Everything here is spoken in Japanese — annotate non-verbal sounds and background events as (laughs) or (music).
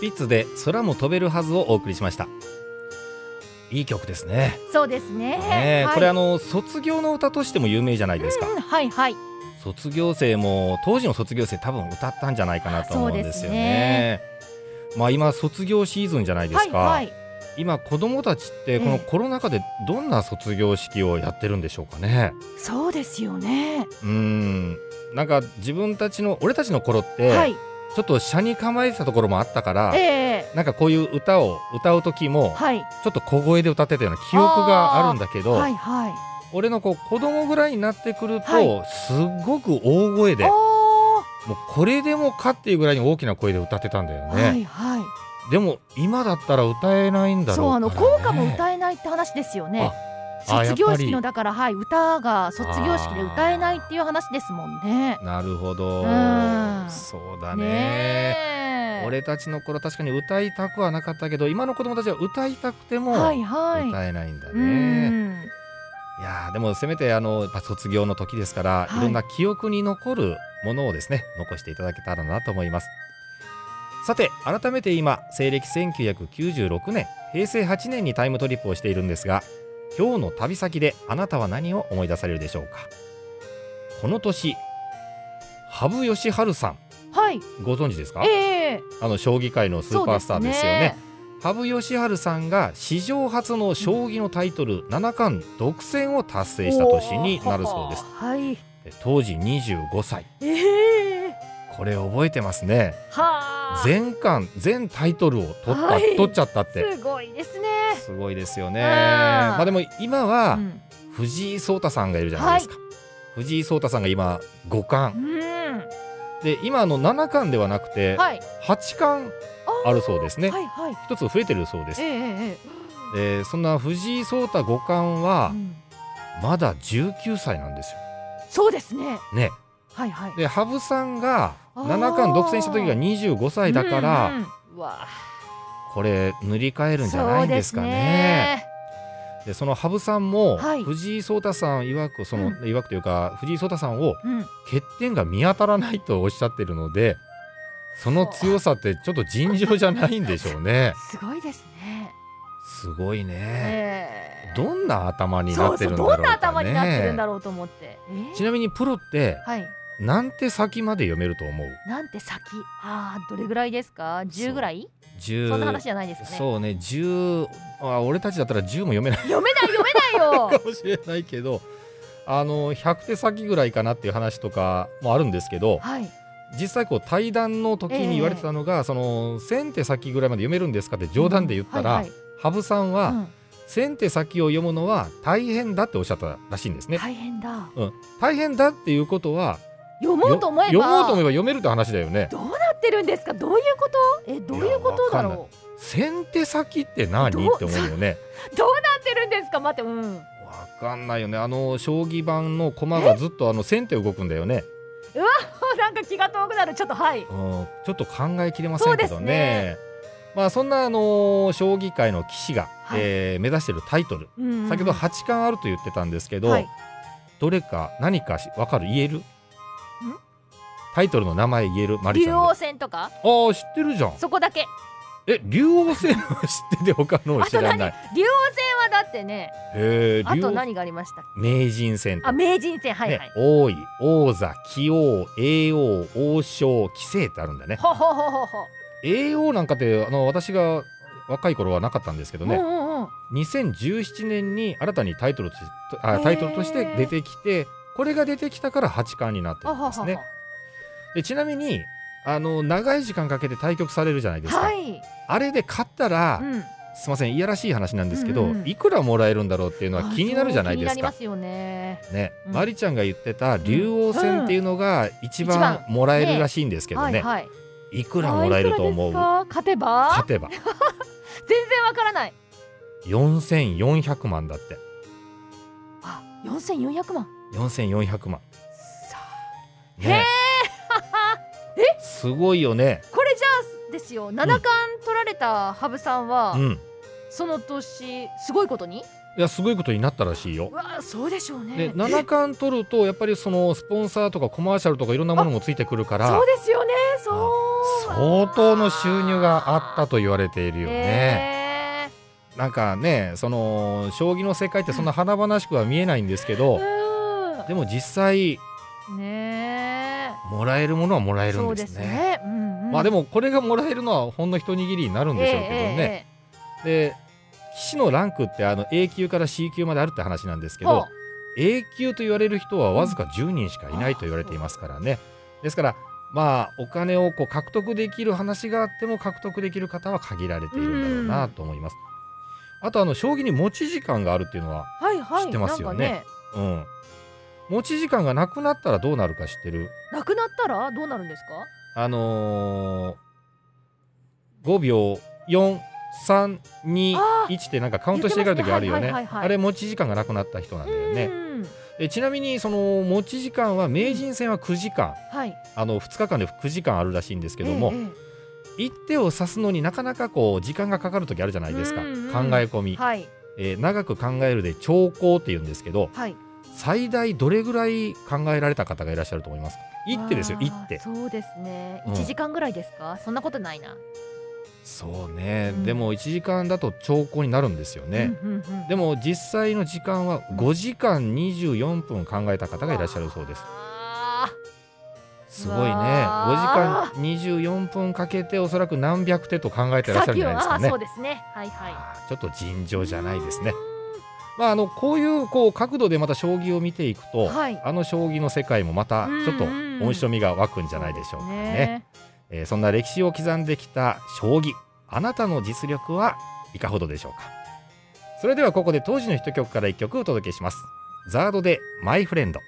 ピッツで空も飛べるはずをお送りしました。いい曲ですね。そうですね。ね、はい、これあの卒業の歌としても有名じゃないですか、うんはいはい。卒業生も当時の卒業生多分歌ったんじゃないかなと思うんですよね。まあ今卒業シーズンじゃないですか、はいはい。今子供たちってこのコロナ禍でどんな卒業式をやってるんでしょうかね、そうですよね。うん。なんか自分たちの俺たちの頃って、はいちょっと車に構えてたところもあったから、ええ。なんかこういう歌を歌う時もはい。ちょっと小声で歌ってたような記憶があるんだけど、はいはい。俺のこう子供ぐらいになってくると、はい。すっごく大声であもうこれでもかっていうぐらいに大きな声で歌ってたんだよーね、はいはい。でも今だったら歌えないんだろそうあのうから、ね、効果も歌えないって話ですよね。あ卒業式のだからはい歌が卒業式で歌えないっていう話ですもんね。なるほど。うん。そうだね。俺たちの頃確かに歌いたくはなかったけど今の子供たちは歌いたくてもはいはい。歌えないんだうね、ん。いやーでもせめてあの卒業の時ですから、はい。い、ろんな記憶に残るものをですね残していただけたらなと思います。さて改めて今西暦1996年平成8年にタイムトリップをしているんですが今日の旅先であなたは何を思い出されるでしょうか？この年羽生善治さん。はい。ご存知ですか？ええ。あの将棋界のスーパースターですよね。羽生善治さんが史上初の将棋のタイトル七冠独占を達成した年になるそうです。はい。当時25歳。ええ。これ覚えてますね。はあ全冠全タイトルを取った、はい。取っちゃったって。すごいですね。すごいですよね。うん。まあでも今はうん。藤井聡太さんがいるじゃないですか、藤井聡太さんが今五う冠ん。で今あの七冠ではなくてはい。八冠あるそうですね。はいはい。一つ増えてるそうです。ええええでそんな藤井聡太五冠はうん。まだ19歳なんですよ。そうですね。ね、はいはい。で羽生さんが七冠独占した時が25歳だから、うんうん。これ塗り替えるんじゃないんですかね。でその羽生さんも、はい。藤井聡太さん曰くその、うん。曰くというか藤井聡太さんを欠点が見当たらないとおっしゃってるのでその強さってちょっと尋常じゃないんでしょうね。すごいですね。すごいね。ええどんな頭になってるんだろうかね。どんな頭になってるんだろうと思って。えちなみにプロってはいなんて先まで読めると思う？なんて先？あーどれぐらいですか？10ぐらい？10そんな話じゃないですかね。そうね。10あ俺たちだったら10も読めない。読めない読めないよ。(laughs) かもしれないけどあの100手先ぐらいかなっていう話とかもあるんですけどはい。実際こう対談の時に言われてたのが、その1000手先ぐらいまで読めるんですかって冗談で言ったら、はいはい。羽生さんは、うん。1000手先を読むのは大変だっておっしゃったらしいんですね。大変だ。うん、大変だっていうことは読もうと思えば。よ読もうと思えば読めるって話だよね。どうなってるんですか？どういうこと？えどういうことだろ1000手先って何？って思うよね。う (laughs) どうなってるんですか？待ってうん。わかんないよね。あの将棋盤の駒がずっとあの先手動くんだよね、なんか気が遠くなる。ちょっとはい。うん、ちょっと考えきれませんけどね。ね。まあそんなあの将棋界の棋士が、はい。えー目指しているタイトル。うんうん先ほど八冠あると言ってたんですけど、はい。どれか何かし分かる？言える？タイトルの名前言えるマリち竜ゃんで。王戦とか？ああ知ってるじゃん。そこだけ。え竜王戦は知ってて他の知らない。竜王戦はだってね。へあと何がありましたっ名人戦あ名人戦。はいはい。ね、王位。王座棋王叡王王将棋聖ってあるんだね。ほほほほほ叡王なんかってあの私が若い頃はなかったんですけどね、うんうんうん。2017年に新たにタイトルとあタイトルとして出てきてこれが出てきたから八冠になってるんですねでちなみにあの長い時間かけて対局されるじゃないですか、はい。あれで勝ったら、うん。すいませんいやらしい話なんですけど、うんうん。いくらもらえるんだろうっていうのはあ気になるじゃないですか。すよね。ね、うん。マリちゃんが言ってた竜王戦っていうのが一番もらえるらしいんですけどね、はいはい。いくらもらえると思う？勝てば？勝てば。(laughs) 全然わからない。4400万だって。あ4400万。4400万すごいよね。これじゃあですよ七冠取られた羽生さんは、うん。その年すごいことに？いやすごいことになったらしいよ。うわそうでしょうね。で七冠取るとやっぱりそのスポンサーとかコマーシャルとかいろんなものもついてくるからそうですよねそう。相当の収入があったと言われているよね。ね。なんかねその将棋の世界ってそんな華々しくは見えないんですけど、うん。でも実際ねもらえるものはもらえるんですね。ね。うんうんまあでもこれがもらえるのはほんの一握りになるんでしょうけどね。ええで棋士のランクってあの A 級から C 級まであるって話なんですけど A 級と言われる人はわずか10人しかいないと言われていますからね。ですからまあお金をこう獲得できる話があっても獲得できる方は限られているんだろうなと思います。あとあの将棋に持ち時間があるっていうのは、はいはい。知ってますよねなんかうん、持ち時間がなくなったらどうなるか知ってる？なくなったら？どうなるんですか？あのー、5秒432あ1ってなんかカウントしていかる時あるよね。あれ持ち時間がなくなった人なんだよね。うんでちなみにその持ち時間は名人戦は9時間。はい。あの2日間で9時間あるらしいんですけども、えええ一手を指すのになかなかこう時間がかかる時あるじゃないですか、うんうん考え込み、えはい。えー長く考えるで長考って言うんですけどはい。最大どれぐらい考えられた方がいらっしゃると思いますか？一手ですよあー一手そうですね。うん。一時間ぐらいですか？そんなことないな。そうね、うん。でも1時間だと長考になるんですよね、うんうんうん。でも実際の時間は5時間24分考えた方がいらっしゃるそうです。あすごいね。5時わ間24分かけておそらく何百手と考えてーらっしゃるんじゃないですかね。ね。はいはい。ちょっと尋常じゃないですねまああのこういうこう角度でまた将棋を見ていくと、はい。あの将棋の世界もまたちょっと面白みが湧くんじゃないでしょうかね。えーそんな歴史を刻んできた将棋あなたの実力はいかほどでしょうか。それではここで当時のヒット曲から一曲お届けします。ザードでマイフレンド